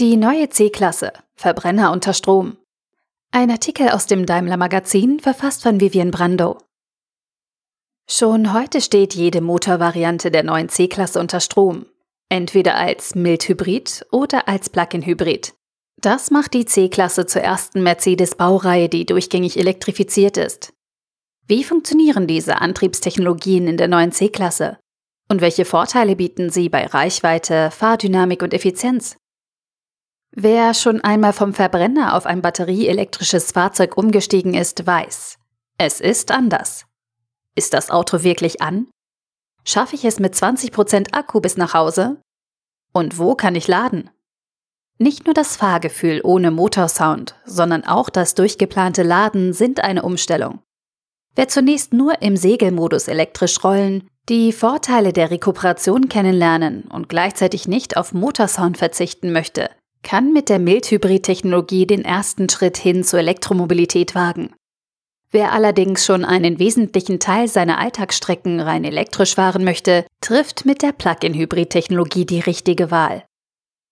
Die neue C-Klasse, Verbrenner unter Strom. Ein Artikel aus dem Daimler Magazin, verfasst von Vivian Brando. Schon heute steht jede Motorvariante der neuen C-Klasse unter Strom, entweder als Mildhybrid oder als Plug-in-Hybrid. Das macht die C-Klasse zur ersten Mercedes-Baureihe, die durchgängig elektrifiziert ist. Wie funktionieren diese Antriebstechnologien in der neuen C-Klasse? Und welche Vorteile bieten sie bei Reichweite, Fahrdynamik und Effizienz? Wer schon einmal vom Verbrenner auf ein batterieelektrisches Fahrzeug umgestiegen ist, weiß, es ist anders. Ist das Auto wirklich an? Schaffe ich es mit 20% Akku bis nach Hause? Und wo kann ich laden? Nicht nur das Fahrgefühl ohne Motorsound, sondern auch das durchgeplante Laden sind eine Umstellung. Wer zunächst nur im Segelmodus elektrisch rollen, die Vorteile der Rekuperation kennenlernen und gleichzeitig nicht auf Motorsound verzichten möchte, kann mit der Mildhybrid-Technologie den ersten Schritt hin zur Elektromobilität wagen. Wer allerdings schon einen wesentlichen Teil seiner Alltagsstrecken rein elektrisch fahren möchte, trifft mit der Plug-in-Hybrid-Technologie die richtige Wahl.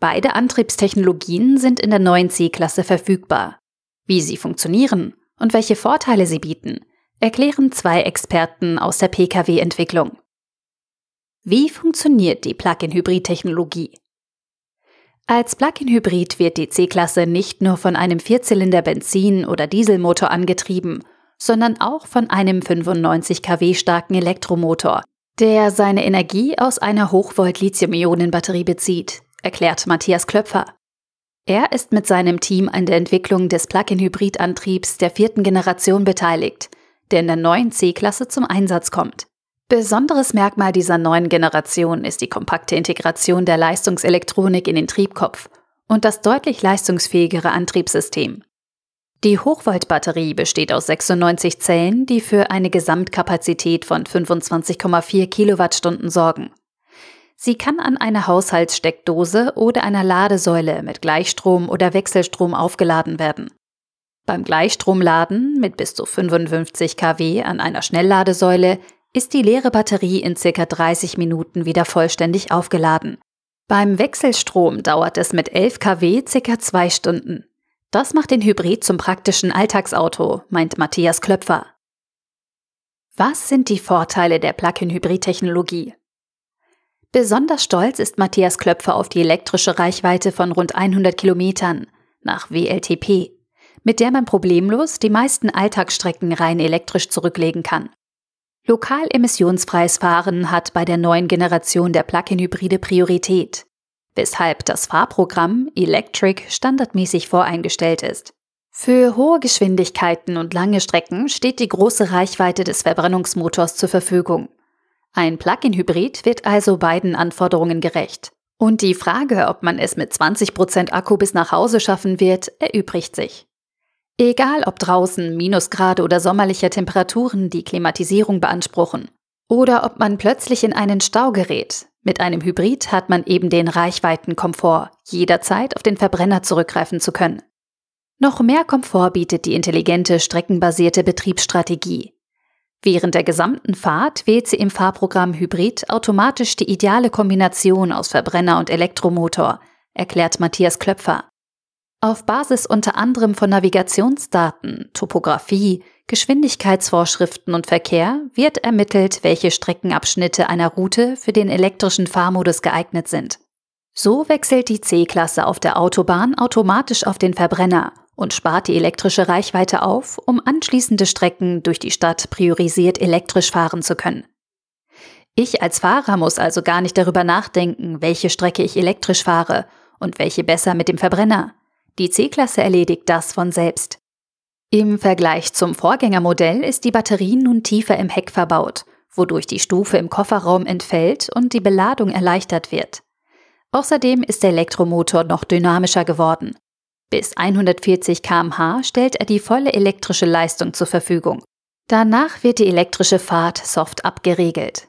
Beide Antriebstechnologien sind in der neuen C-Klasse verfügbar. Wie sie funktionieren und welche Vorteile sie bieten, erklären zwei Experten aus der Pkw-Entwicklung. Wie funktioniert die Plug-in-Hybrid-Technologie? Als Plug-in-Hybrid wird die C-Klasse nicht nur von einem Vierzylinder Benzin- oder Dieselmotor angetrieben, sondern auch von einem 95 kW starken Elektromotor, der seine Energie aus einer Hochvolt-Lithium-Ionen-Batterie bezieht, erklärt Matthias Klöpfer. Er ist mit seinem Team an der Entwicklung des Plug-in-Hybrid-Antriebs der vierten Generation beteiligt, der in der neuen C-Klasse zum Einsatz kommt. Besonderes Merkmal dieser neuen Generation ist die kompakte Integration der Leistungselektronik in den Triebkopf und das deutlich leistungsfähigere Antriebssystem. Die Hochvoltbatterie besteht aus 96 Zellen, die für eine Gesamtkapazität von 25,4 Kilowattstunden sorgen. Sie kann an einer Haushaltssteckdose oder einer Ladesäule mit Gleichstrom oder Wechselstrom aufgeladen werden. Beim Gleichstromladen mit bis zu 55 kW an einer Schnellladesäule ist die leere Batterie in circa 30 Minuten wieder vollständig aufgeladen. Beim Wechselstrom dauert es mit 11 kW circa zwei Stunden. Das macht den Hybrid zum praktischen Alltagsauto, meint Matthias Klöpfer. Was sind die Vorteile der Plug-in-Hybrid-Technologie? Besonders stolz ist Matthias Klöpfer auf die elektrische Reichweite von rund 100 Kilometern nach WLTP, mit der man problemlos die meisten Alltagsstrecken rein elektrisch zurücklegen kann. Lokal emissionsfreies Fahren hat bei der neuen Generation der Plug-in-Hybride Priorität, weshalb das Fahrprogramm Electric standardmäßig voreingestellt ist. Für hohe Geschwindigkeiten und lange Strecken steht die große Reichweite des Verbrennungsmotors zur Verfügung. Ein Plug-in-Hybrid wird also beiden Anforderungen gerecht. Und die Frage, ob man es mit 20% Akku bis nach Hause schaffen wird, erübrigt sich. Egal ob draußen Minusgrade oder sommerliche Temperaturen die Klimatisierung beanspruchen. Oder ob man plötzlich in einen Stau gerät. Mit einem Hybrid hat man eben den Reichweitenkomfort, jederzeit auf den Verbrenner zurückgreifen zu können. Noch mehr Komfort bietet die intelligente streckenbasierte Betriebsstrategie. Während der gesamten Fahrt wählt sie im Fahrprogramm Hybrid automatisch die ideale Kombination aus Verbrenner und Elektromotor, erklärt Matthias Klöpfer. Auf Basis unter anderem von Navigationsdaten, Topographie, Geschwindigkeitsvorschriften und Verkehr wird ermittelt, welche Streckenabschnitte einer Route für den elektrischen Fahrmodus geeignet sind. So wechselt die C-Klasse auf der Autobahn automatisch auf den Verbrenner und spart die elektrische Reichweite auf, um anschließende Strecken durch die Stadt priorisiert elektrisch fahren zu können. Ich als Fahrer muss also gar nicht darüber nachdenken, welche Strecke ich elektrisch fahre und welche besser mit dem Verbrenner. Die C-Klasse erledigt das von selbst. Im Vergleich zum Vorgängermodell ist die Batterie nun tiefer im Heck verbaut, wodurch die Stufe im Kofferraum entfällt und die Beladung erleichtert wird. Außerdem ist der Elektromotor noch dynamischer geworden. Bis 140 km/h stellt er die volle elektrische Leistung zur Verfügung. Danach wird die elektrische Fahrt soft abgeregelt.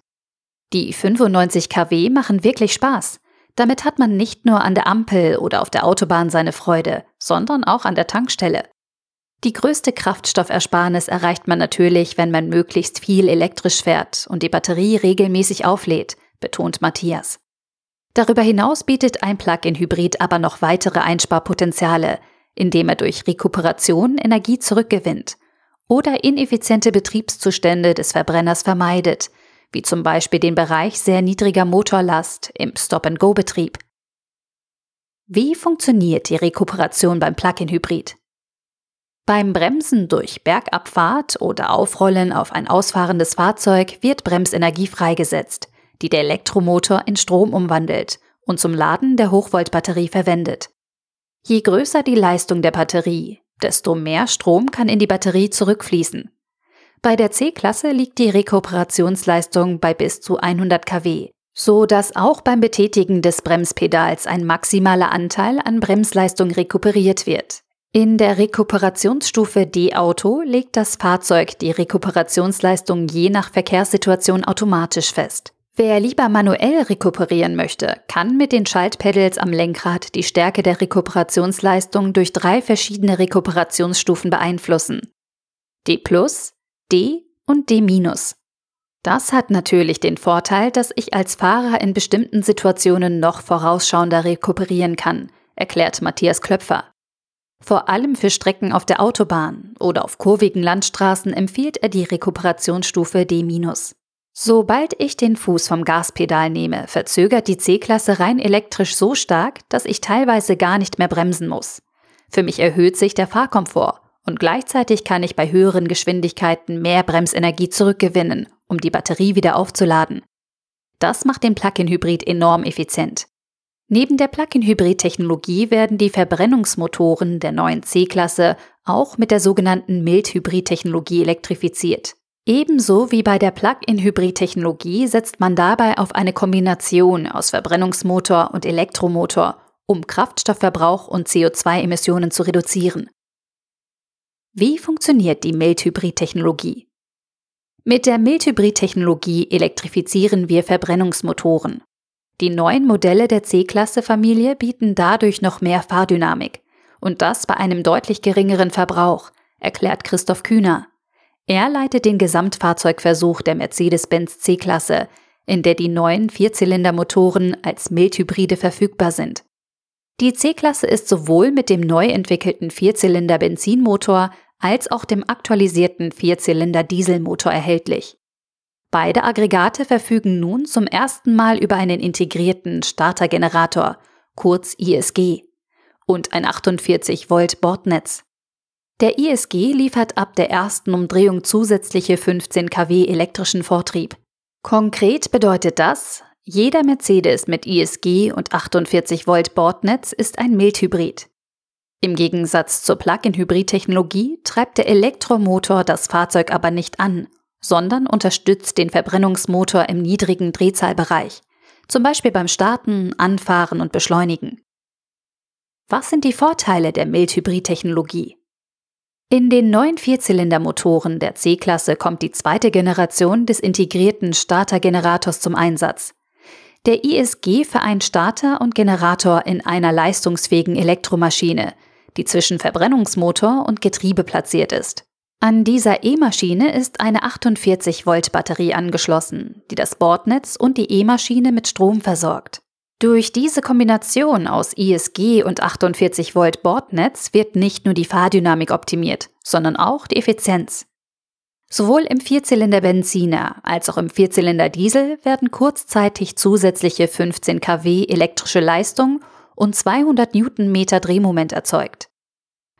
Die 95 kW machen wirklich Spaß. Damit hat man nicht nur an der Ampel oder auf der Autobahn seine Freude, sondern auch an der Tankstelle. Die größte Kraftstoffersparnis erreicht man natürlich, wenn man möglichst viel elektrisch fährt und die Batterie regelmäßig auflädt, betont Matthias. Darüber hinaus bietet ein Plug-in-Hybrid aber noch weitere Einsparpotenziale, indem er durch Rekuperation Energie zurückgewinnt oder ineffiziente Betriebszustände des Verbrenners vermeidet, wie zum Beispiel den Bereich sehr niedriger Motorlast im Stop-and-Go-Betrieb. Wie funktioniert die Rekuperation beim Plug-in-Hybrid? Beim Bremsen durch Bergabfahrt oder Aufrollen auf ein ausfahrendes Fahrzeug wird Bremsenergie freigesetzt, die der Elektromotor in Strom umwandelt und zum Laden der Hochvoltbatterie verwendet. Je größer die Leistung der Batterie, desto mehr Strom kann in die Batterie zurückfließen. Bei der C-Klasse liegt die Rekuperationsleistung bei bis zu 100 kW, so dass auch beim Betätigen des Bremspedals ein maximaler Anteil an Bremsleistung rekuperiert wird. In der Rekuperationsstufe D-Auto legt das Fahrzeug die Rekuperationsleistung je nach Verkehrssituation automatisch fest. Wer lieber manuell rekuperieren möchte, kann mit den Schaltpedals am Lenkrad die Stärke der Rekuperationsleistung durch drei verschiedene Rekuperationsstufen beeinflussen. D+, D und D-. Das hat natürlich den Vorteil, dass ich als Fahrer in bestimmten Situationen noch vorausschauender rekuperieren kann, erklärt Matthias Klöpfer. Vor allem für Strecken auf der Autobahn oder auf kurvigen Landstraßen empfiehlt er die Rekuperationsstufe D-. Sobald ich den Fuß vom Gaspedal nehme, verzögert die C-Klasse rein elektrisch so stark, dass ich teilweise gar nicht mehr bremsen muss. Für mich erhöht sich der Fahrkomfort und gleichzeitig kann ich bei höheren Geschwindigkeiten mehr Bremsenergie zurückgewinnen um die Batterie wieder aufzuladen. Das macht den Plug-in-Hybrid enorm effizient. Neben der Plug-in-Hybrid-Technologie werden die Verbrennungsmotoren der neuen C-Klasse auch mit der sogenannten Mild-Hybrid-Technologie elektrifiziert. Ebenso wie bei der Plug-in-Hybrid-Technologie setzt man dabei auf eine Kombination aus Verbrennungsmotor und Elektromotor, um Kraftstoffverbrauch und CO2-Emissionen zu reduzieren. Wie funktioniert die Mild-Hybrid-Technologie? Mit der Mildhybrid-Technologie elektrifizieren wir Verbrennungsmotoren. Die neuen Modelle der C-Klasse-Familie bieten dadurch noch mehr Fahrdynamik. Und das bei einem deutlich geringeren Verbrauch, erklärt Christoph Kühner. Er leitet den Gesamtfahrzeugversuch der Mercedes-Benz C-Klasse, in der die neuen Vierzylindermotoren als Mildhybride verfügbar sind. Die C-Klasse ist sowohl mit dem neu entwickelten Vierzylinder-Benzinmotor als auch dem aktualisierten Vierzylinder-Dieselmotor erhältlich. Beide Aggregate verfügen nun zum ersten Mal über einen integrierten Startergenerator, kurz ISG, und ein 48 Volt Bordnetz. Der ISG liefert ab der ersten Umdrehung zusätzliche 15 kW elektrischen Vortrieb. Konkret bedeutet das, jeder Mercedes mit ISG und 48 Volt Bordnetz ist ein Mildhybrid. Im Gegensatz zur Plug-in-Hybrid-Technologie treibt der Elektromotor das Fahrzeug aber nicht an, sondern unterstützt den Verbrennungsmotor im niedrigen Drehzahlbereich, zum Beispiel beim Starten, Anfahren und Beschleunigen. Was sind die Vorteile der Mild-Hybrid-Technologie? In den neuen Vierzylindermotoren der C-Klasse kommt die zweite Generation des integrierten Startergenerators zum Einsatz. Der ISG vereint Starter und Generator in einer leistungsfähigen Elektromaschine, die zwischen Verbrennungsmotor und Getriebe platziert ist. An dieser E-Maschine ist eine 48 Volt Batterie angeschlossen, die das Bordnetz und die E-Maschine mit Strom versorgt. Durch diese Kombination aus ISG und 48 Volt Bordnetz wird nicht nur die Fahrdynamik optimiert, sondern auch die Effizienz. Sowohl im Vierzylinder Benziner als auch im Vierzylinder Diesel werden kurzzeitig zusätzliche 15 kW elektrische Leistung und 200 Newtonmeter Drehmoment erzeugt.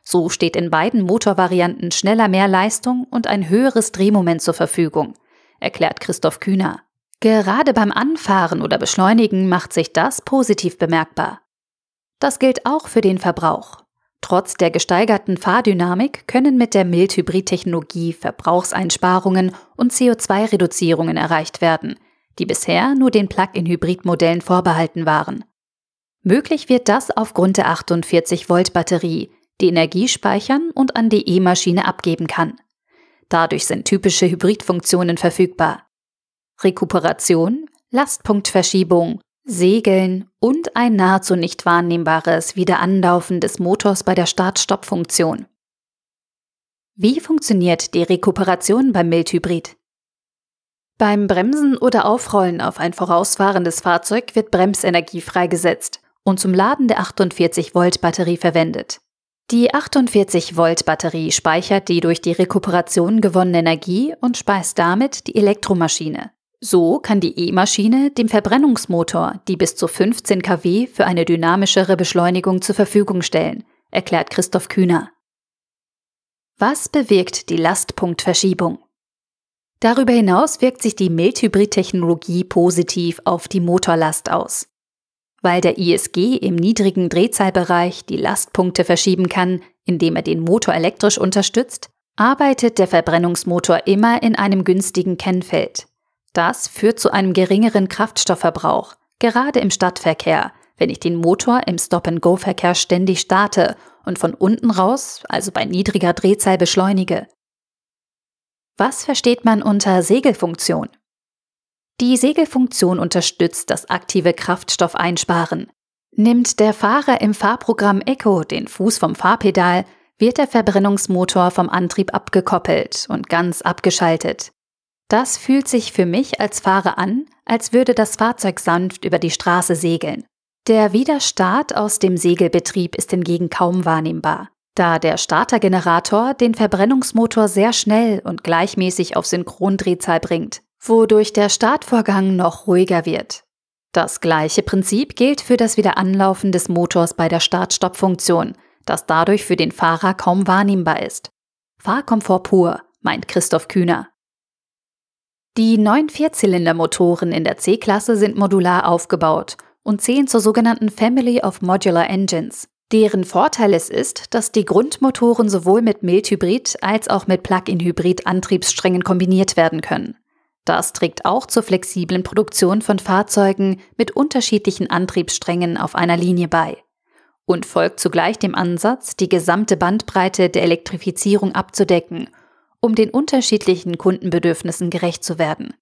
So steht in beiden Motorvarianten schneller mehr Leistung und ein höheres Drehmoment zur Verfügung, erklärt Christoph Kühner. Gerade beim Anfahren oder Beschleunigen macht sich das positiv bemerkbar. Das gilt auch für den Verbrauch. Trotz der gesteigerten Fahrdynamik können mit der Mild-Hybrid-Technologie Verbrauchseinsparungen und CO2-Reduzierungen erreicht werden, die bisher nur den Plug-in-Hybrid-Modellen vorbehalten waren. Möglich wird das aufgrund der 48-Volt-Batterie, die Energie speichern und an die E-Maschine abgeben kann. Dadurch sind typische Hybridfunktionen verfügbar. Rekuperation, Lastpunktverschiebung, Segeln und ein nahezu nicht wahrnehmbares Wiederanlaufen des Motors bei der Start-Stopp-Funktion. Wie funktioniert die Rekuperation beim Mildhybrid? Beim Bremsen oder Aufrollen auf ein vorausfahrendes Fahrzeug wird Bremsenergie freigesetzt und zum Laden der 48-Volt-Batterie verwendet. Die 48-Volt-Batterie speichert die durch die Rekuperation gewonnene Energie und speist damit die Elektromaschine. So kann die E-Maschine dem Verbrennungsmotor die bis zu 15 kW für eine dynamischere Beschleunigung zur Verfügung stellen, erklärt Christoph Kühner. Was bewirkt die Lastpunktverschiebung? Darüber hinaus wirkt sich die Mildhybrid-Technologie positiv auf die Motorlast aus. Weil der ISG im niedrigen Drehzahlbereich die Lastpunkte verschieben kann, indem er den Motor elektrisch unterstützt, arbeitet der Verbrennungsmotor immer in einem günstigen Kennfeld. Das führt zu einem geringeren Kraftstoffverbrauch, gerade im Stadtverkehr, wenn ich den Motor im Stop-and-Go-Verkehr ständig starte und von unten raus, also bei niedriger Drehzahl, beschleunige. Was versteht man unter Segelfunktion? Die Segelfunktion unterstützt das aktive Kraftstoffeinsparen. Nimmt der Fahrer im Fahrprogramm Echo den Fuß vom Fahrpedal, wird der Verbrennungsmotor vom Antrieb abgekoppelt und ganz abgeschaltet. Das fühlt sich für mich als Fahrer an, als würde das Fahrzeug sanft über die Straße segeln. Der Widerstart aus dem Segelbetrieb ist hingegen kaum wahrnehmbar da der Startergenerator den Verbrennungsmotor sehr schnell und gleichmäßig auf Synchrondrehzahl bringt, wodurch der Startvorgang noch ruhiger wird. Das gleiche Prinzip gilt für das Wiederanlaufen des Motors bei der Start-Stopp-Funktion, das dadurch für den Fahrer kaum wahrnehmbar ist. Fahrkomfort pur, meint Christoph Kühner. Die neun Vierzylindermotoren in der C-Klasse sind modular aufgebaut und zählen zur sogenannten Family of Modular Engines. Deren Vorteil es ist, dass die Grundmotoren sowohl mit Mildhybrid als auch mit Plug-in-Hybrid-Antriebssträngen kombiniert werden können. Das trägt auch zur flexiblen Produktion von Fahrzeugen mit unterschiedlichen Antriebssträngen auf einer Linie bei und folgt zugleich dem Ansatz, die gesamte Bandbreite der Elektrifizierung abzudecken, um den unterschiedlichen Kundenbedürfnissen gerecht zu werden.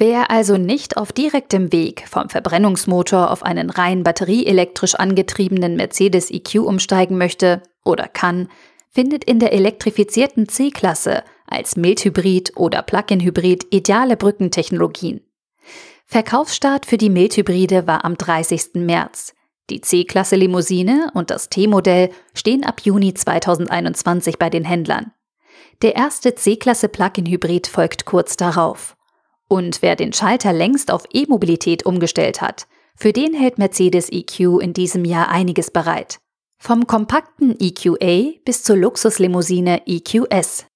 Wer also nicht auf direktem Weg vom Verbrennungsmotor auf einen rein batterieelektrisch angetriebenen Mercedes EQ umsteigen möchte oder kann, findet in der elektrifizierten C-Klasse als Mildhybrid oder Plug-in-Hybrid ideale Brückentechnologien. Verkaufsstart für die Mildhybride war am 30. März. Die C-Klasse Limousine und das T-Modell stehen ab Juni 2021 bei den Händlern. Der erste C-Klasse Plug-in-Hybrid folgt kurz darauf. Und wer den Schalter längst auf E-Mobilität umgestellt hat, für den hält Mercedes EQ in diesem Jahr einiges bereit. Vom kompakten EQA bis zur Luxuslimousine EQS.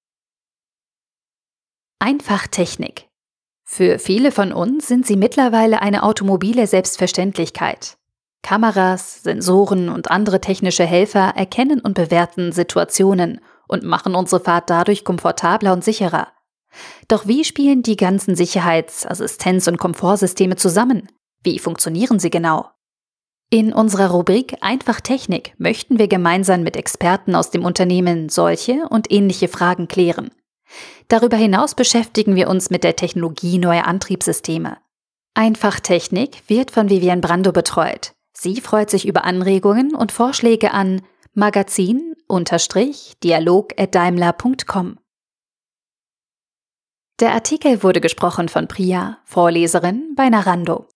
Einfachtechnik. Für viele von uns sind sie mittlerweile eine automobile Selbstverständlichkeit. Kameras, Sensoren und andere technische Helfer erkennen und bewerten Situationen und machen unsere Fahrt dadurch komfortabler und sicherer. Doch wie spielen die ganzen Sicherheits-, Assistenz- und Komfortsysteme zusammen? Wie funktionieren sie genau? In unserer Rubrik Einfach Technik möchten wir gemeinsam mit Experten aus dem Unternehmen solche und ähnliche Fragen klären. Darüber hinaus beschäftigen wir uns mit der Technologie neuer Antriebssysteme. Einfach Technik wird von Vivian Brando betreut. Sie freut sich über Anregungen und Vorschläge an magazin-dialog@daimler.com. Der Artikel wurde gesprochen von Priya, Vorleserin bei Narando.